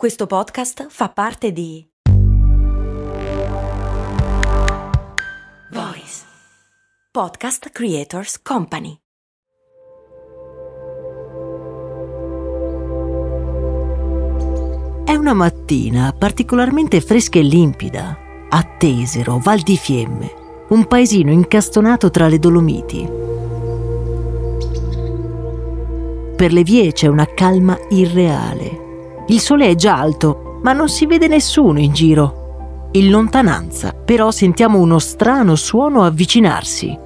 Questo podcast fa parte di Voice Podcast Creators Company. È una mattina particolarmente fresca e limpida, a Tesero, Val di Fiemme, un paesino incastonato tra le Dolomiti. Per le vie c'è una calma irreale il sole è già alto, ma non si vede nessuno in giro. In lontananza, però, sentiamo uno strano suono avvicinarsi.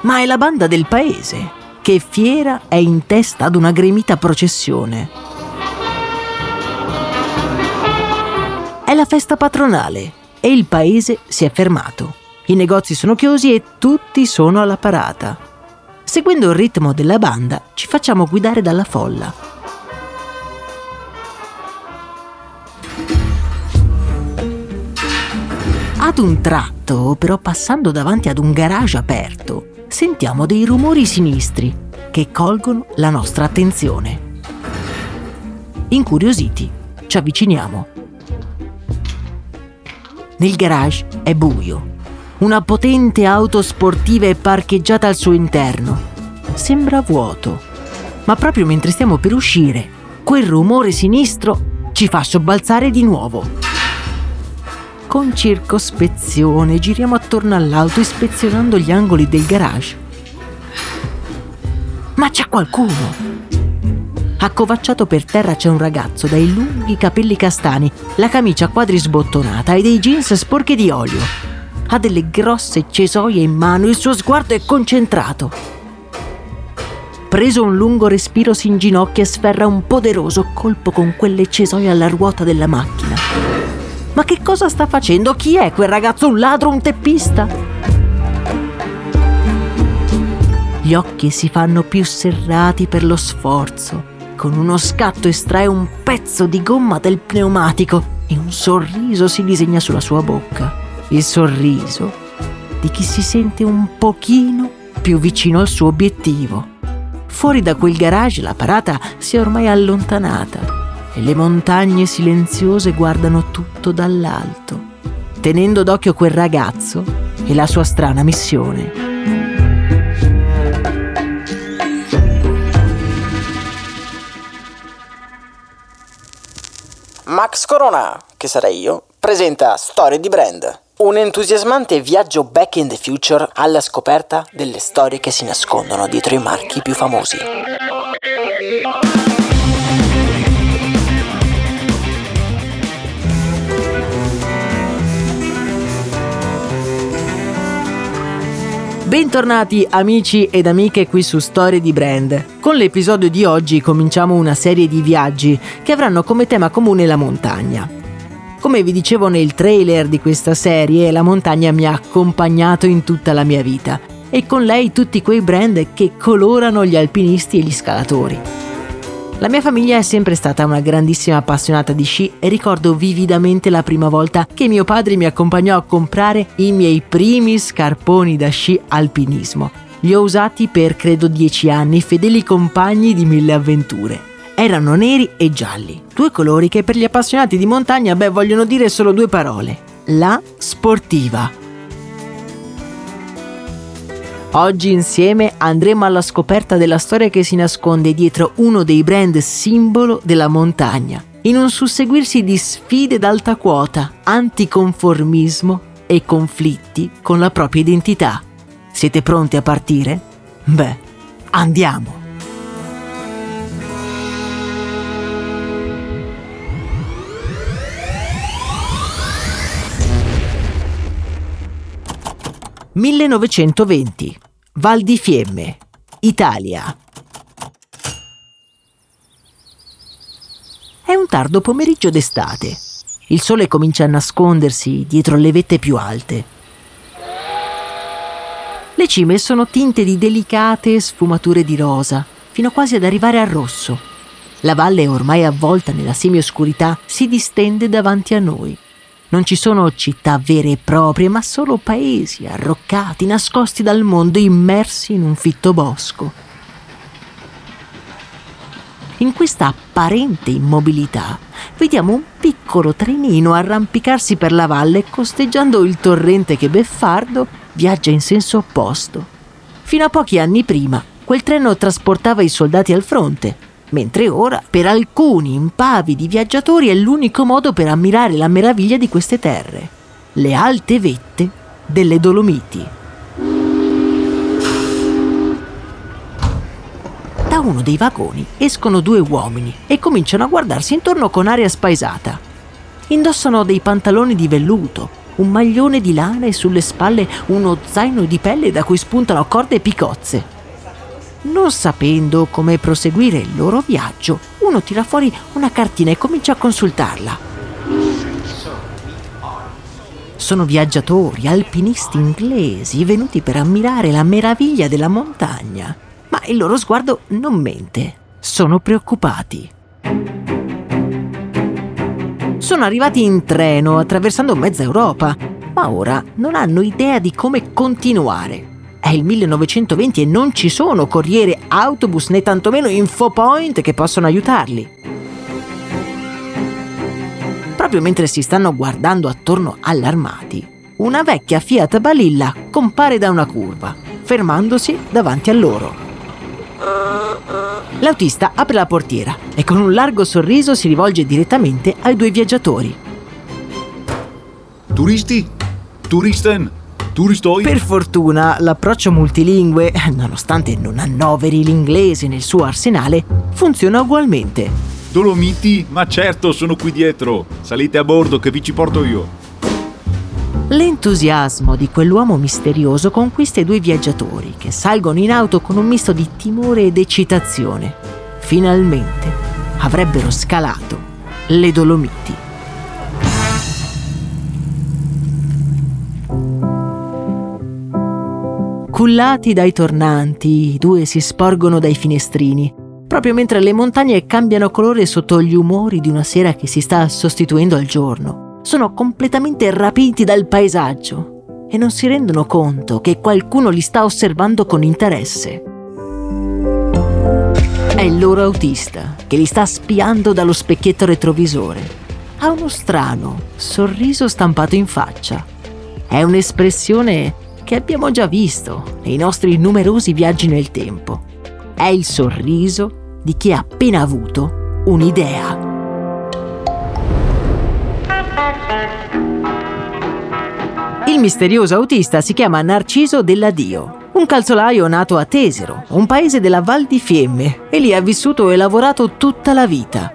Ma è la banda del paese, che fiera è in testa ad una gremita processione. È la festa patronale e il paese si è fermato. I negozi sono chiusi e tutti sono alla parata. Seguendo il ritmo della banda, ci facciamo guidare dalla folla. Ad un tratto, però passando davanti ad un garage aperto, sentiamo dei rumori sinistri che colgono la nostra attenzione. Incuriositi, ci avviciniamo. Nel garage è buio una potente auto sportiva è parcheggiata al suo interno. Sembra vuoto, ma proprio mentre stiamo per uscire, quel rumore sinistro ci fa sobbalzare di nuovo. Con circospezione giriamo attorno all'auto ispezionando gli angoli del garage. Ma c'è qualcuno! Accovacciato per terra c'è un ragazzo dai lunghi capelli castani, la camicia quadri sbottonata e dei jeans sporchi di olio ha delle grosse cesoie in mano, il suo sguardo è concentrato. Preso un lungo respiro si inginocchia e sferra un poderoso colpo con quelle cesoie alla ruota della macchina. Ma che cosa sta facendo? Chi è quel ragazzo? Un ladro, un teppista? Gli occhi si fanno più serrati per lo sforzo. Con uno scatto estrae un pezzo di gomma del pneumatico e un sorriso si disegna sulla sua bocca il sorriso di chi si sente un pochino più vicino al suo obiettivo. Fuori da quel garage la parata si è ormai allontanata e le montagne silenziose guardano tutto dall'alto, tenendo d'occhio quel ragazzo e la sua strana missione. Max Corona, che sarei io, presenta Storie di Brand. Un entusiasmante viaggio back in the future alla scoperta delle storie che si nascondono dietro i marchi più famosi. Bentornati amici ed amiche qui su Storie di Brand. Con l'episodio di oggi cominciamo una serie di viaggi che avranno come tema comune la montagna. Come vi dicevo nel trailer di questa serie, la montagna mi ha accompagnato in tutta la mia vita e con lei tutti quei brand che colorano gli alpinisti e gli scalatori. La mia famiglia è sempre stata una grandissima appassionata di sci e ricordo vividamente la prima volta che mio padre mi accompagnò a comprare i miei primi scarponi da sci alpinismo. Li ho usati per credo dieci anni, fedeli compagni di mille avventure erano neri e gialli, due colori che per gli appassionati di montagna beh vogliono dire solo due parole, la sportiva. Oggi insieme andremo alla scoperta della storia che si nasconde dietro uno dei brand simbolo della montagna, in un susseguirsi di sfide d'alta quota, anticonformismo e conflitti con la propria identità. Siete pronti a partire? Beh, andiamo! 1920. Val di Fiemme, Italia. È un tardo pomeriggio d'estate. Il sole comincia a nascondersi dietro le vette più alte. Le cime sono tinte di delicate sfumature di rosa, fino quasi ad arrivare al rosso. La valle, ormai avvolta nella semioscurità, si distende davanti a noi. Non ci sono città vere e proprie, ma solo paesi arroccati, nascosti dal mondo, immersi in un fitto bosco. In questa apparente immobilità vediamo un piccolo trenino arrampicarsi per la valle costeggiando il torrente che beffardo viaggia in senso opposto. Fino a pochi anni prima quel treno trasportava i soldati al fronte, mentre ora per alcuni impavidi viaggiatori è l'unico modo per ammirare la meraviglia di queste terre, le alte vette delle Dolomiti. Da uno dei vagoni escono due uomini e cominciano a guardarsi intorno con aria spaesata. Indossano dei pantaloni di velluto, un maglione di lana e sulle spalle uno zaino di pelle da cui spuntano corde e picozze. Non sapendo come proseguire il loro viaggio, uno tira fuori una cartina e comincia a consultarla. Sono viaggiatori, alpinisti inglesi venuti per ammirare la meraviglia della montagna ma il loro sguardo non mente. Sono preoccupati. Sono arrivati in treno attraversando mezza Europa, ma ora non hanno idea di come continuare. È il 1920 e non ci sono corriere, autobus né tantomeno infopoint che possono aiutarli. Proprio mentre si stanno guardando attorno allarmati, una vecchia Fiat Balilla compare da una curva, fermandosi davanti a loro. L'autista apre la portiera e con un largo sorriso si rivolge direttamente ai due viaggiatori. Turisti? Turisten? Turistoi? Per fortuna l'approccio multilingue, nonostante non annoveri l'inglese nel suo arsenale, funziona ugualmente. Dolomiti? Ma certo, sono qui dietro. Salite a bordo che vi ci porto io. L'entusiasmo di quell'uomo misterioso conquista i due viaggiatori che salgono in auto con un misto di timore ed eccitazione. Finalmente avrebbero scalato le Dolomiti. Cullati dai tornanti, i due si sporgono dai finestrini, proprio mentre le montagne cambiano colore sotto gli umori di una sera che si sta sostituendo al giorno sono completamente rapiti dal paesaggio e non si rendono conto che qualcuno li sta osservando con interesse. È il loro autista che li sta spiando dallo specchietto retrovisore. Ha uno strano sorriso stampato in faccia. È un'espressione che abbiamo già visto nei nostri numerosi viaggi nel tempo. È il sorriso di chi ha appena avuto un'idea. Il misterioso autista si chiama Narciso Delladio, un calzolaio nato a Tesero, un paese della Val di Fiemme, e lì ha vissuto e lavorato tutta la vita.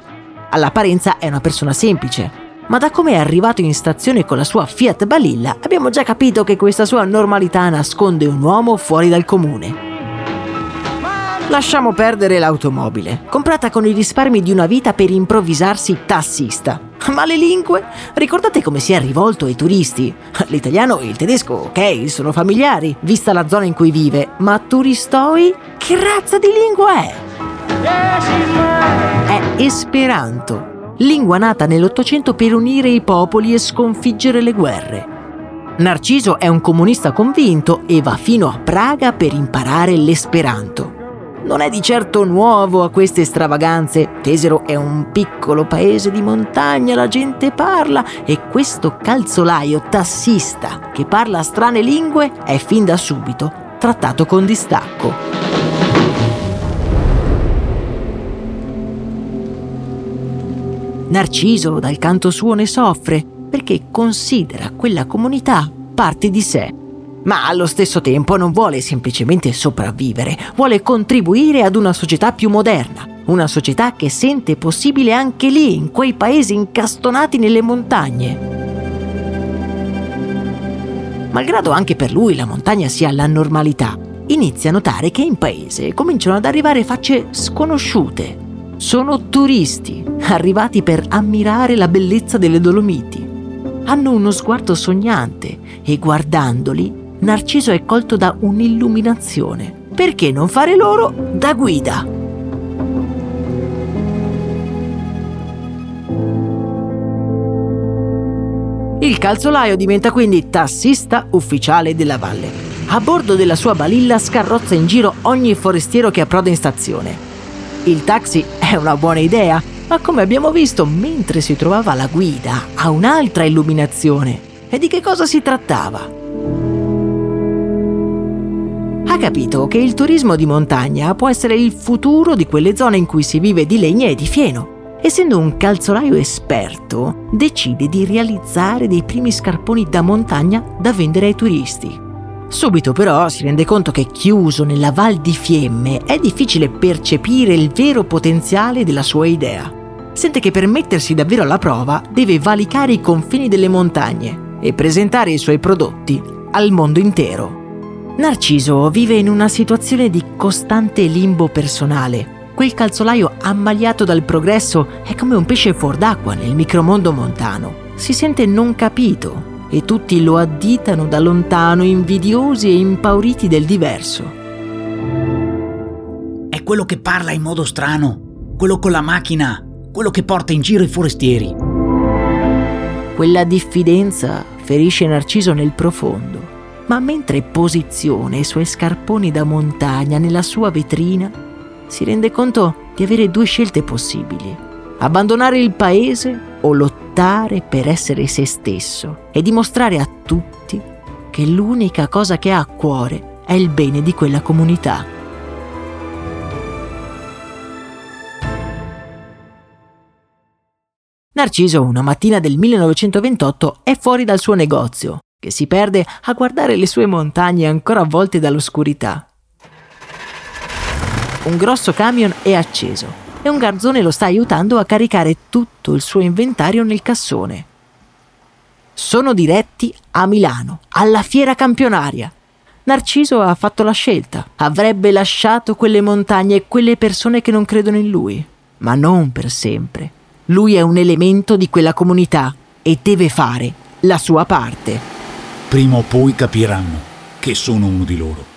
All'apparenza è una persona semplice, ma da come è arrivato in stazione con la sua Fiat Balilla abbiamo già capito che questa sua normalità nasconde un uomo fuori dal comune. Lasciamo perdere l'automobile, comprata con i risparmi di una vita per improvvisarsi tassista. Ma le lingue? Ricordate come si è rivolto ai turisti? L'italiano e il tedesco, ok, sono familiari, vista la zona in cui vive, ma turistoi? Che razza di lingua è? È Esperanto, lingua nata nell'Ottocento per unire i popoli e sconfiggere le guerre. Narciso è un comunista convinto e va fino a Praga per imparare l'esperanto non è di certo nuovo a queste stravaganze. Tesero è un piccolo paese di montagna, la gente parla e questo calzolaio tassista che parla strane lingue è fin da subito trattato con distacco. Narciso dal canto suo ne soffre perché considera quella comunità parte di sé ma allo stesso tempo non vuole semplicemente sopravvivere, vuole contribuire ad una società più moderna, una società che sente possibile anche lì, in quei paesi incastonati nelle montagne. Malgrado anche per lui la montagna sia la normalità, inizia a notare che in paese cominciano ad arrivare facce sconosciute. Sono turisti, arrivati per ammirare la bellezza delle Dolomiti. Hanno uno sguardo sognante e guardandoli Narciso è colto da un'illuminazione. Perché non fare loro da guida? Il calzolaio diventa quindi tassista ufficiale della valle. A bordo della sua balilla scarrozza in giro ogni forestiero che approda in stazione. Il taxi è una buona idea, ma come abbiamo visto, mentre si trovava alla guida, ha un'altra illuminazione. E di che cosa si trattava? Ha capito che il turismo di montagna può essere il futuro di quelle zone in cui si vive di legna e di fieno. Essendo un calzolaio esperto, decide di realizzare dei primi scarponi da montagna da vendere ai turisti. Subito però si rende conto che chiuso nella Val di Fiemme è difficile percepire il vero potenziale della sua idea. Sente che per mettersi davvero alla prova deve valicare i confini delle montagne e presentare i suoi prodotti al mondo intero. Narciso vive in una situazione di costante limbo personale. Quel calzolaio ammaliato dal progresso è come un pesce fuor d'acqua nel micromondo montano. Si sente non capito e tutti lo additano da lontano, invidiosi e impauriti del diverso. È quello che parla in modo strano, quello con la macchina, quello che porta in giro i forestieri. Quella diffidenza ferisce Narciso nel profondo ma mentre posiziona i suoi scarponi da montagna nella sua vetrina, si rende conto di avere due scelte possibili. Abbandonare il paese o lottare per essere se stesso e dimostrare a tutti che l'unica cosa che ha a cuore è il bene di quella comunità. Narciso una mattina del 1928 è fuori dal suo negozio che si perde a guardare le sue montagne ancora avvolte dall'oscurità. Un grosso camion è acceso e un garzone lo sta aiutando a caricare tutto il suo inventario nel cassone. Sono diretti a Milano, alla fiera campionaria. Narciso ha fatto la scelta. Avrebbe lasciato quelle montagne e quelle persone che non credono in lui, ma non per sempre. Lui è un elemento di quella comunità e deve fare la sua parte prima o poi capiranno che sono uno di loro.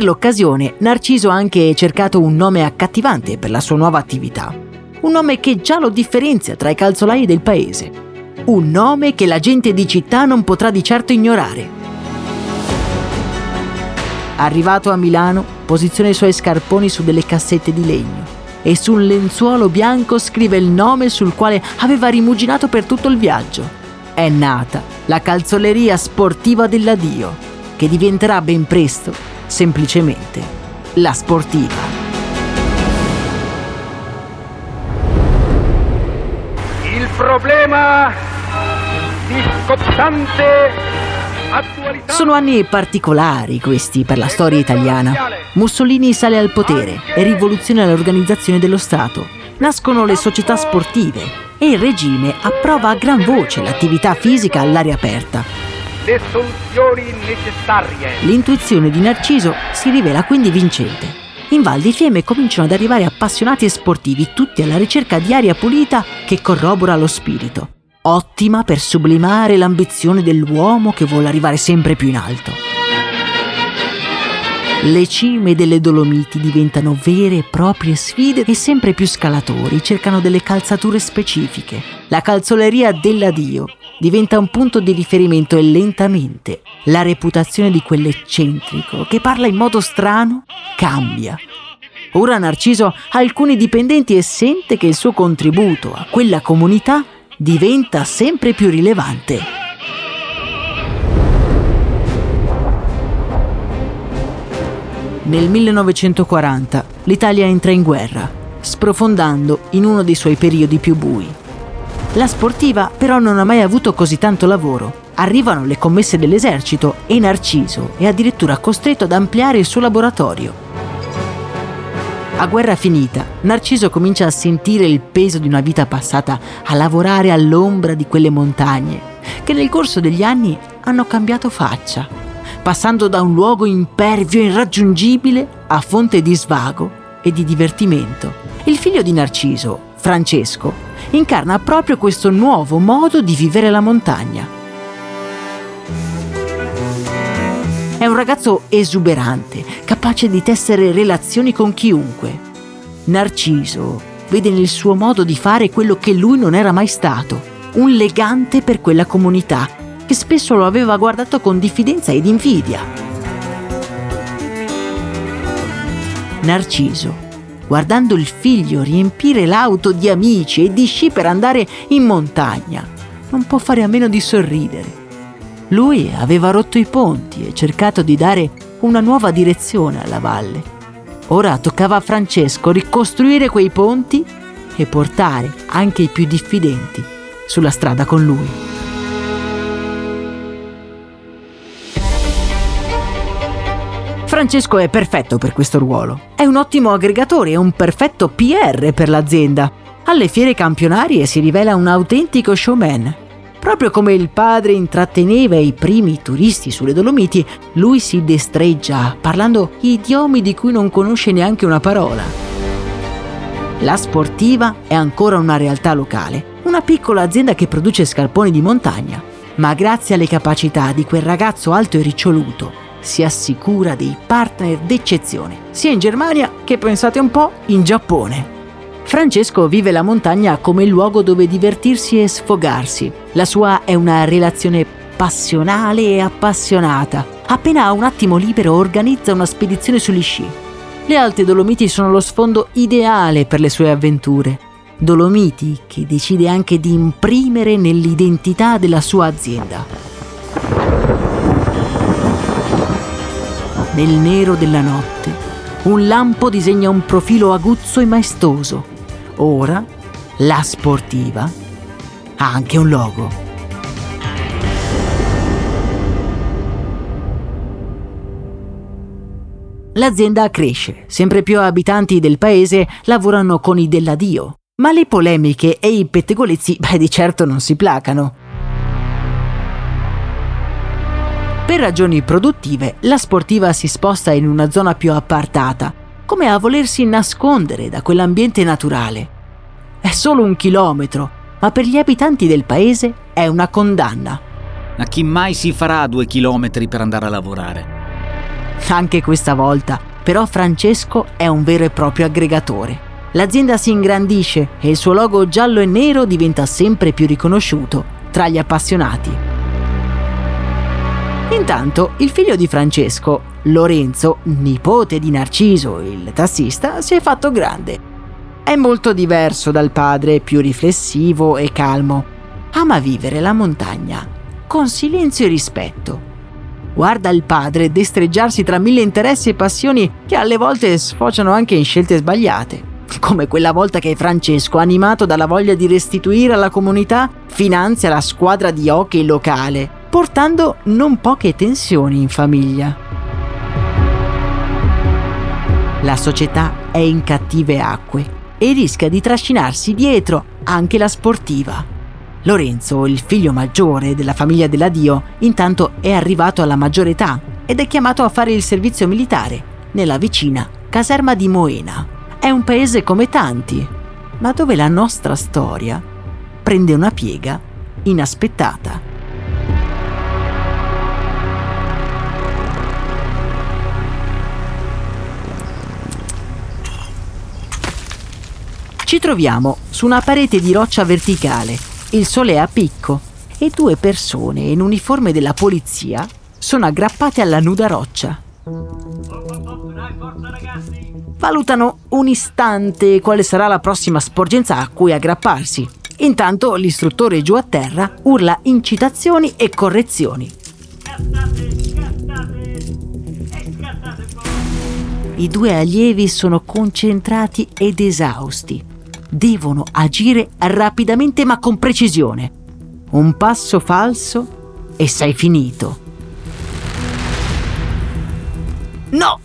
Per l'occasione, Narciso ha anche cercato un nome accattivante per la sua nuova attività. Un nome che già lo differenzia tra i calzolai del paese. Un nome che la gente di città non potrà di certo ignorare. Arrivato a Milano, posiziona i suoi scarponi su delle cassette di legno e sul lenzuolo bianco scrive il nome sul quale aveva rimuginato per tutto il viaggio. È nata la calzoleria sportiva dell'addio, che diventerà ben presto semplicemente la sportiva. Il problema di scottante sono anni particolari questi per la storia italiana. Mussolini sale al potere e rivoluziona l'organizzazione dello Stato. Nascono le società sportive e il regime approva a gran voce l'attività fisica all'aria aperta. Le soluzioni necessarie. L'intuizione di Narciso si rivela quindi vincente. In Val di Fiemme cominciano ad arrivare appassionati e sportivi, tutti alla ricerca di aria pulita che corrobora lo spirito ottima per sublimare l'ambizione dell'uomo che vuole arrivare sempre più in alto. Le cime delle Dolomiti diventano vere e proprie sfide e sempre più scalatori cercano delle calzature specifiche. La calzoleria dell'addio diventa un punto di riferimento e lentamente la reputazione di quell'eccentrico che parla in modo strano cambia. Ora Narciso ha alcuni dipendenti e sente che il suo contributo a quella comunità diventa sempre più rilevante. Nel 1940 l'Italia entra in guerra, sprofondando in uno dei suoi periodi più bui. La sportiva però non ha mai avuto così tanto lavoro. Arrivano le commesse dell'esercito e Narciso è addirittura costretto ad ampliare il suo laboratorio. A guerra finita, Narciso comincia a sentire il peso di una vita passata a lavorare all'ombra di quelle montagne, che nel corso degli anni hanno cambiato faccia, passando da un luogo impervio e irraggiungibile a fonte di svago e di divertimento. Il figlio di Narciso, Francesco, incarna proprio questo nuovo modo di vivere la montagna È un ragazzo esuberante, capace di tessere relazioni con chiunque. Narciso vede nel suo modo di fare quello che lui non era mai stato, un legante per quella comunità, che spesso lo aveva guardato con diffidenza ed invidia. Narciso, guardando il figlio riempire l'auto di amici e di sci per andare in montagna, non può fare a meno di sorridere. Lui aveva rotto i ponti e cercato di dare una nuova direzione alla valle. Ora toccava a Francesco ricostruire quei ponti e portare anche i più diffidenti sulla strada con lui. Francesco è perfetto per questo ruolo. È un ottimo aggregatore e un perfetto PR per l'azienda. Alle fiere campionarie si rivela un autentico showman. Proprio come il padre intratteneva i primi turisti sulle Dolomiti, lui si destreggia parlando idiomi di cui non conosce neanche una parola. La sportiva è ancora una realtà locale, una piccola azienda che produce scarponi di montagna, ma grazie alle capacità di quel ragazzo alto e riccioluto si assicura dei partner d'eccezione, sia in Germania che, pensate un po', in Giappone. Francesco vive la montagna come luogo dove divertirsi e sfogarsi. La sua è una relazione passionale e appassionata. Appena ha un attimo libero organizza una spedizione sugli sci. Le Alte Dolomiti sono lo sfondo ideale per le sue avventure. Dolomiti che decide anche di imprimere nell'identità della sua azienda. Nel nero della notte, un lampo disegna un profilo aguzzo e maestoso. Ora, la sportiva ha anche un logo. L'azienda cresce, sempre più abitanti del paese lavorano con i della Dio, ma le polemiche e i pettegolezzi, beh, di certo non si placano. Per ragioni produttive, la sportiva si sposta in una zona più appartata, come a volersi nascondere da quell'ambiente naturale. È solo un chilometro, ma per gli abitanti del paese è una condanna. A chi mai si farà due chilometri per andare a lavorare? Anche questa volta, però Francesco è un vero e proprio aggregatore. L'azienda si ingrandisce e il suo logo giallo e nero diventa sempre più riconosciuto tra gli appassionati. Intanto il figlio di Francesco, Lorenzo, nipote di Narciso, il tassista, si è fatto grande. È molto diverso dal padre, più riflessivo e calmo. Ama vivere la montagna, con silenzio e rispetto. Guarda il padre destreggiarsi tra mille interessi e passioni che alle volte sfociano anche in scelte sbagliate. Come quella volta che Francesco, animato dalla voglia di restituire alla comunità, finanzia la squadra di hockey locale portando non poche tensioni in famiglia. La società è in cattive acque e rischia di trascinarsi dietro anche la sportiva. Lorenzo, il figlio maggiore della famiglia della Dio, intanto è arrivato alla maggiore età ed è chiamato a fare il servizio militare nella vicina caserma di Moena. È un paese come tanti, ma dove la nostra storia prende una piega inaspettata. Ci troviamo su una parete di roccia verticale, il sole è a picco e due persone in uniforme della polizia sono aggrappate alla nuda roccia. Valutano un istante quale sarà la prossima sporgenza a cui aggrapparsi. Intanto l'istruttore giù a terra urla incitazioni e correzioni. I due allievi sono concentrati ed esausti devono agire rapidamente ma con precisione. Un passo falso e sei finito. No!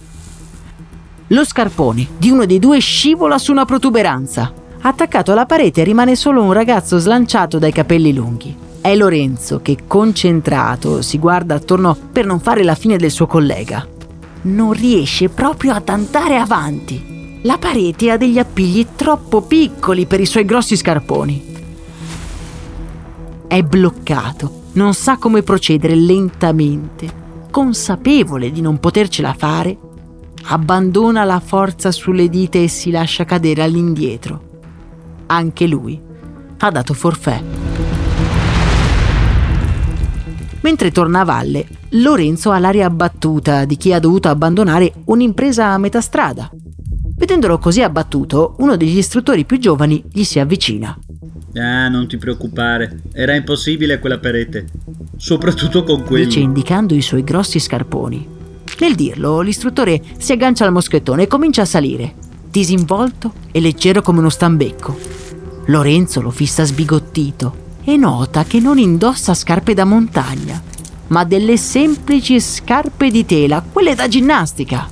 Lo scarpone di uno dei due scivola su una protuberanza. Attaccato alla parete rimane solo un ragazzo slanciato dai capelli lunghi. È Lorenzo che, concentrato, si guarda attorno per non fare la fine del suo collega. Non riesce proprio ad andare avanti. La parete ha degli appigli troppo piccoli per i suoi grossi scarponi. È bloccato, non sa come procedere lentamente, consapevole di non potercela fare, abbandona la forza sulle dita e si lascia cadere all'indietro. Anche lui ha dato forfè. Mentre torna a valle, Lorenzo ha l'aria abbattuta di chi ha dovuto abbandonare un'impresa a metà strada Vedendolo così abbattuto, uno degli istruttori più giovani gli si avvicina. Ah, non ti preoccupare, era impossibile quella parete. Soprattutto con quelli. Dice indicando i suoi grossi scarponi. Nel dirlo, l'istruttore si aggancia al moschettone e comincia a salire, disinvolto e leggero come uno stambecco. Lorenzo lo fissa sbigottito e nota che non indossa scarpe da montagna, ma delle semplici scarpe di tela, quelle da ginnastica.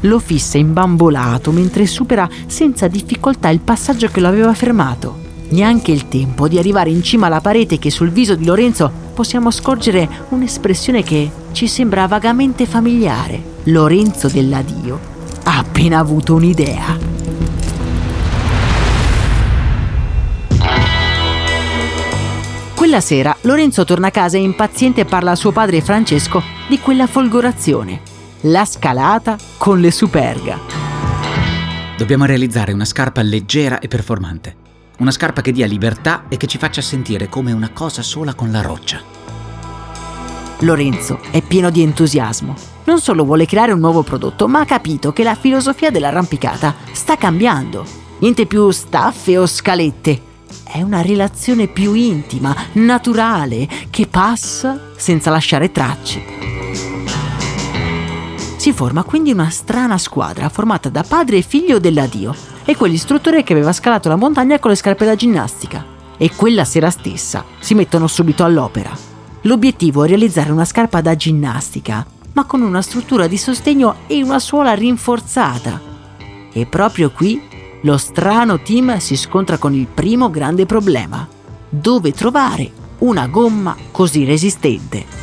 Lo fissa imbambolato mentre supera senza difficoltà il passaggio che lo aveva fermato. Neanche il tempo di arrivare in cima alla parete che sul viso di Lorenzo possiamo scorgere un'espressione che ci sembra vagamente familiare. Lorenzo dell'addio ha appena avuto un'idea. Quella sera Lorenzo torna a casa e impaziente parla a suo padre Francesco di quella folgorazione, la scalata con le superga. Dobbiamo realizzare una scarpa leggera e performante. Una scarpa che dia libertà e che ci faccia sentire come una cosa sola con la roccia. Lorenzo è pieno di entusiasmo. Non solo vuole creare un nuovo prodotto, ma ha capito che la filosofia dell'arrampicata sta cambiando. Niente più staffe o scalette. È una relazione più intima, naturale, che passa senza lasciare tracce. Si forma quindi una strana squadra formata da padre e figlio dell'addio e quell'istruttore che aveva scalato la montagna con le scarpe da ginnastica. E quella sera stessa si mettono subito all'opera. L'obiettivo è realizzare una scarpa da ginnastica, ma con una struttura di sostegno e una suola rinforzata. E proprio qui lo strano team si scontra con il primo grande problema. Dove trovare una gomma così resistente?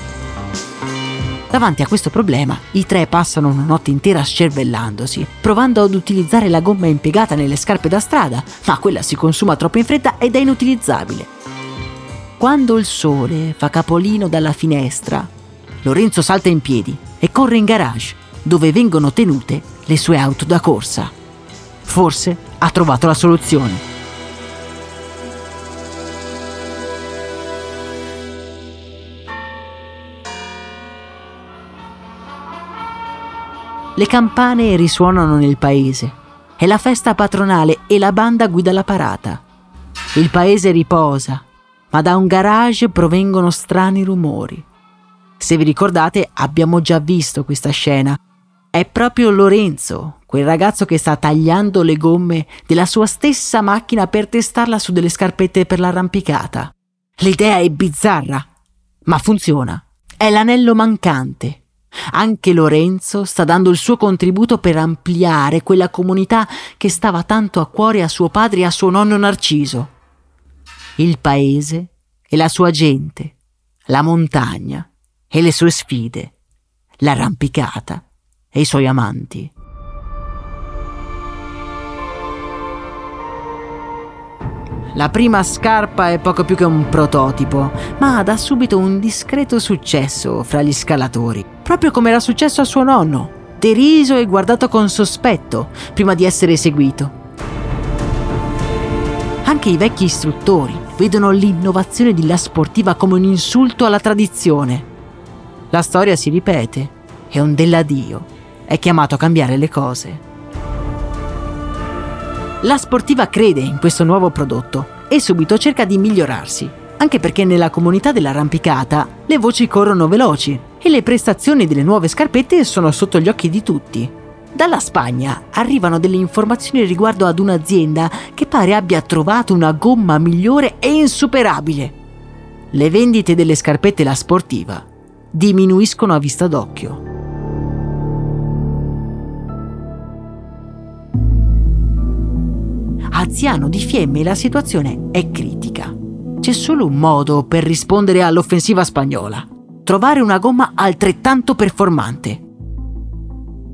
Davanti a questo problema, i tre passano una notte intera scervellandosi, provando ad utilizzare la gomma impiegata nelle scarpe da strada, ma quella si consuma troppo in fretta ed è inutilizzabile. Quando il sole fa capolino dalla finestra, Lorenzo salta in piedi e corre in garage, dove vengono tenute le sue auto da corsa. Forse ha trovato la soluzione. Le campane risuonano nel paese. È la festa patronale e la banda guida la parata. Il paese riposa, ma da un garage provengono strani rumori. Se vi ricordate, abbiamo già visto questa scena. È proprio Lorenzo, quel ragazzo che sta tagliando le gomme della sua stessa macchina per testarla su delle scarpette per l'arrampicata. L'idea è bizzarra, ma funziona. È l'anello mancante. Anche Lorenzo sta dando il suo contributo per ampliare quella comunità che stava tanto a cuore a suo padre e a suo nonno Narciso. Il paese e la sua gente, la montagna e le sue sfide, l'arrampicata e i suoi amanti. La prima scarpa è poco più che un prototipo, ma dà subito un discreto successo fra gli scalatori, proprio come era successo a suo nonno, deriso e guardato con sospetto prima di essere eseguito. Anche i vecchi istruttori vedono l'innovazione di La Sportiva come un insulto alla tradizione. La storia si ripete e un dell'addio è chiamato a cambiare le cose. La sportiva crede in questo nuovo prodotto e subito cerca di migliorarsi, anche perché nella comunità dell'arrampicata le voci corrono veloci e le prestazioni delle nuove scarpette sono sotto gli occhi di tutti. Dalla Spagna arrivano delle informazioni riguardo ad un'azienda che pare abbia trovato una gomma migliore e insuperabile. Le vendite delle scarpette La Sportiva diminuiscono a vista d'occhio. A Ziano di Fiemme la situazione è critica. C'è solo un modo per rispondere all'offensiva spagnola. Trovare una gomma altrettanto performante.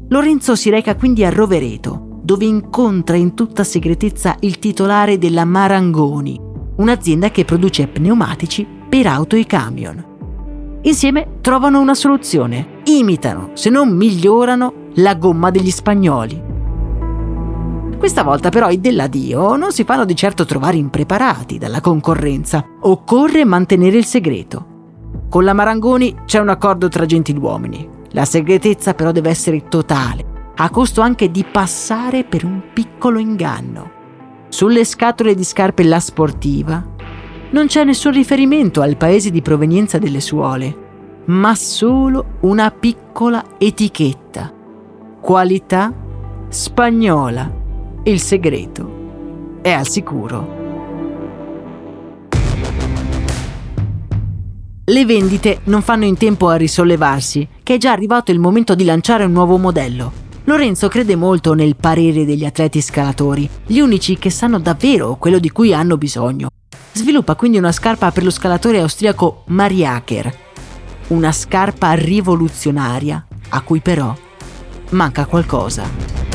Lorenzo si reca quindi a Rovereto, dove incontra in tutta segretezza il titolare della Marangoni, un'azienda che produce pneumatici per auto e camion. Insieme trovano una soluzione, imitano, se non migliorano, la gomma degli spagnoli. Questa volta però i dell'addio non si fanno di certo trovare impreparati dalla concorrenza. Occorre mantenere il segreto. Con la Marangoni c'è un accordo tra gentiluomini. La segretezza però deve essere totale. a costo anche di passare per un piccolo inganno. Sulle scatole di scarpe La Sportiva non c'è nessun riferimento al paese di provenienza delle suole, ma solo una piccola etichetta. Qualità spagnola. Il segreto è al sicuro. Le vendite non fanno in tempo a risollevarsi, che è già arrivato il momento di lanciare un nuovo modello. Lorenzo crede molto nel parere degli atleti scalatori, gli unici che sanno davvero quello di cui hanno bisogno. Sviluppa quindi una scarpa per lo scalatore austriaco Mariaker, una scarpa rivoluzionaria a cui però manca qualcosa.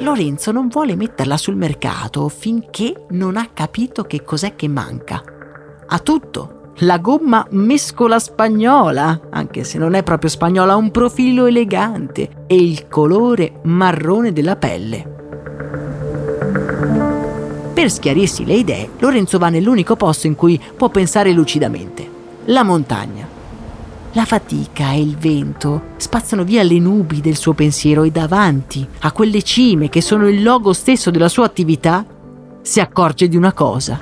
Lorenzo non vuole metterla sul mercato finché non ha capito che cos'è che manca. Ha tutto. La gomma mescola spagnola, anche se non è proprio spagnola, ha un profilo elegante e il colore marrone della pelle. Per schiarirsi le idee, Lorenzo va nell'unico posto in cui può pensare lucidamente, la montagna. La fatica e il vento spazzano via le nubi del suo pensiero e davanti a quelle cime che sono il logo stesso della sua attività si accorge di una cosa.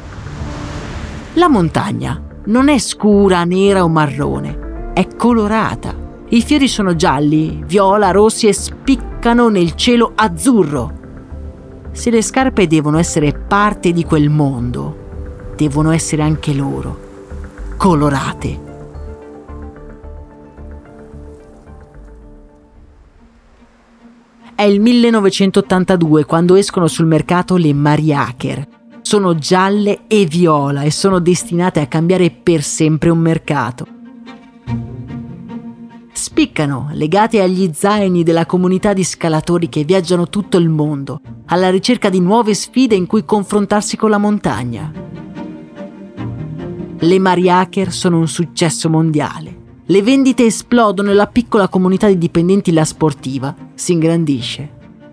La montagna non è scura, nera o marrone, è colorata. I fiori sono gialli, viola, rossi e spiccano nel cielo azzurro. Se le scarpe devono essere parte di quel mondo, devono essere anche loro colorate. È il 1982 quando escono sul mercato le Mariacher. Sono gialle e viola e sono destinate a cambiare per sempre un mercato. Spiccano, legate agli zaini della comunità di scalatori che viaggiano tutto il mondo, alla ricerca di nuove sfide in cui confrontarsi con la montagna. Le Mariacher sono un successo mondiale. Le vendite esplodono e la piccola comunità di dipendenti La Sportiva si ingrandisce.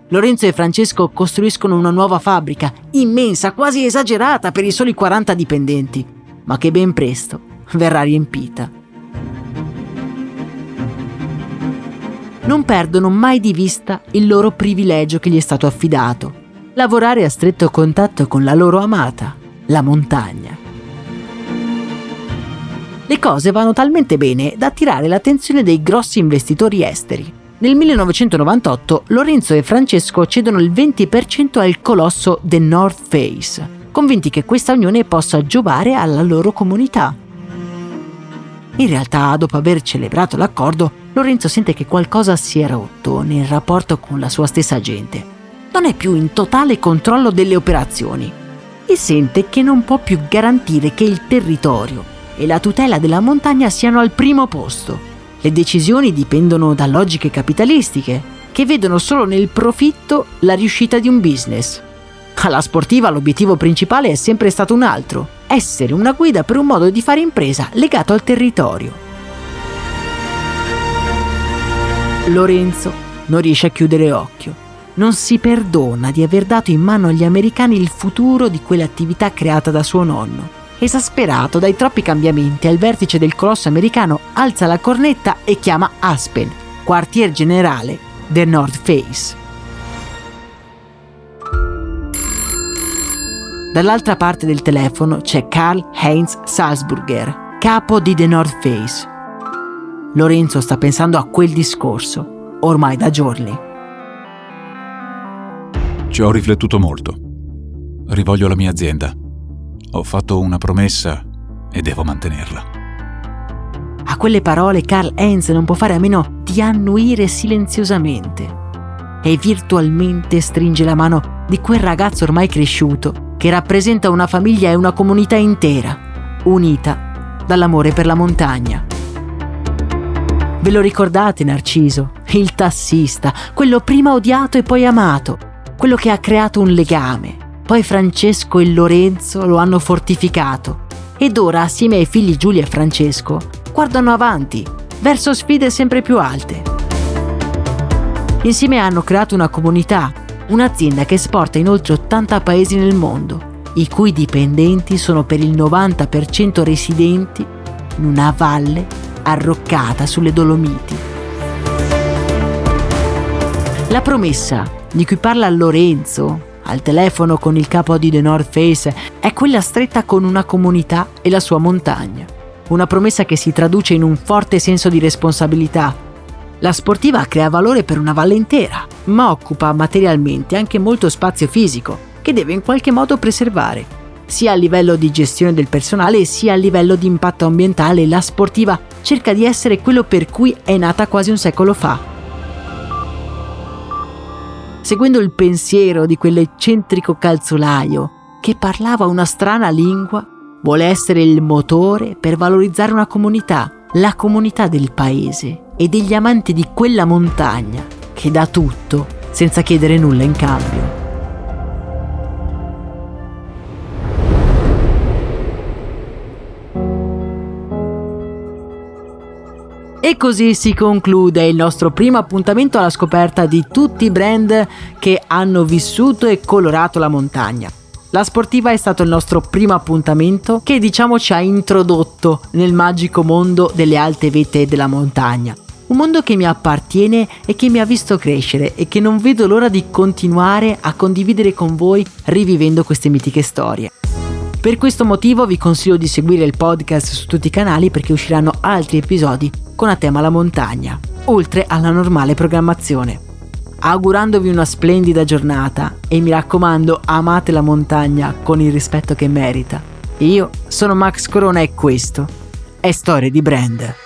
Lorenzo e Francesco costruiscono una nuova fabbrica, immensa, quasi esagerata per i soli 40 dipendenti, ma che ben presto verrà riempita. Non perdono mai di vista il loro privilegio che gli è stato affidato, lavorare a stretto contatto con la loro amata, la montagna le cose vanno talmente bene da attirare l'attenzione dei grossi investitori esteri. Nel 1998 Lorenzo e Francesco cedono il 20% al colosso The North Face, convinti che questa unione possa giovare alla loro comunità. In realtà, dopo aver celebrato l'accordo, Lorenzo sente che qualcosa si è rotto nel rapporto con la sua stessa gente. Non è più in totale controllo delle operazioni e sente che non può più garantire che il territorio e la tutela della montagna siano al primo posto. Le decisioni dipendono da logiche capitalistiche, che vedono solo nel profitto la riuscita di un business. Alla sportiva l'obiettivo principale è sempre stato un altro, essere una guida per un modo di fare impresa legato al territorio. Lorenzo non riesce a chiudere occhio. Non si perdona di aver dato in mano agli americani il futuro di quell'attività creata da suo nonno Esasperato dai troppi cambiamenti al vertice del colosso americano, alza la cornetta e chiama Aspen, quartier generale del North Face. Dall'altra parte del telefono c'è Karl Heinz Salzburger, capo di The North Face. Lorenzo sta pensando a quel discorso, ormai da giorni. Ci ho riflettuto molto. Rivoglio la mia azienda ho fatto una promessa e devo mantenerla. A quelle parole Karl Heinz non può fare a meno di annuire silenziosamente e virtualmente stringe la mano di quel ragazzo ormai cresciuto che rappresenta una famiglia e una comunità intera, unita dall'amore per la montagna. Ve lo ricordate Narciso, il tassista, quello prima odiato e poi amato, quello che ha creato un legame, poi Francesco e Lorenzo lo hanno fortificato ed ora, assieme ai figli Giulia e Francesco, guardano avanti, verso sfide sempre più alte. Insieme hanno creato una comunità, un'azienda che esporta in oltre 80 paesi nel mondo, i cui dipendenti sono per il 90% residenti in una valle arroccata sulle Dolomiti. La promessa di cui parla Lorenzo al telefono con il capo di The North Face è quella stretta con una comunità e la sua montagna. Una promessa che si traduce in un forte senso di responsabilità. La sportiva crea valore per una valle intera, ma occupa materialmente anche molto spazio fisico, che deve in qualche modo preservare. Sia a livello di gestione del personale sia a livello di impatto ambientale, la sportiva cerca di essere quello per cui è nata quasi un secolo fa. Seguendo il pensiero di quell'eccentrico calzolaio che parlava una strana lingua, vuole essere il motore per valorizzare una comunità, la comunità del paese e degli amanti di quella montagna che dà tutto senza chiedere nulla in cambio. E così si conclude il nostro primo appuntamento alla scoperta di tutti i brand che hanno vissuto e colorato la montagna. La sportiva è stato il nostro primo appuntamento che diciamo ci ha introdotto nel magico mondo delle alte vette della montagna. Un mondo che mi appartiene e che mi ha visto crescere e che non vedo l'ora di continuare a condividere con voi rivivendo queste mitiche storie. Per questo motivo vi consiglio di seguire il podcast su tutti i canali perché usciranno altri episodi con a tema la montagna, oltre alla normale programmazione. Augurandovi una splendida giornata e mi raccomando amate la montagna con il rispetto che merita. Io sono Max Corona e questo è Storie di Brand.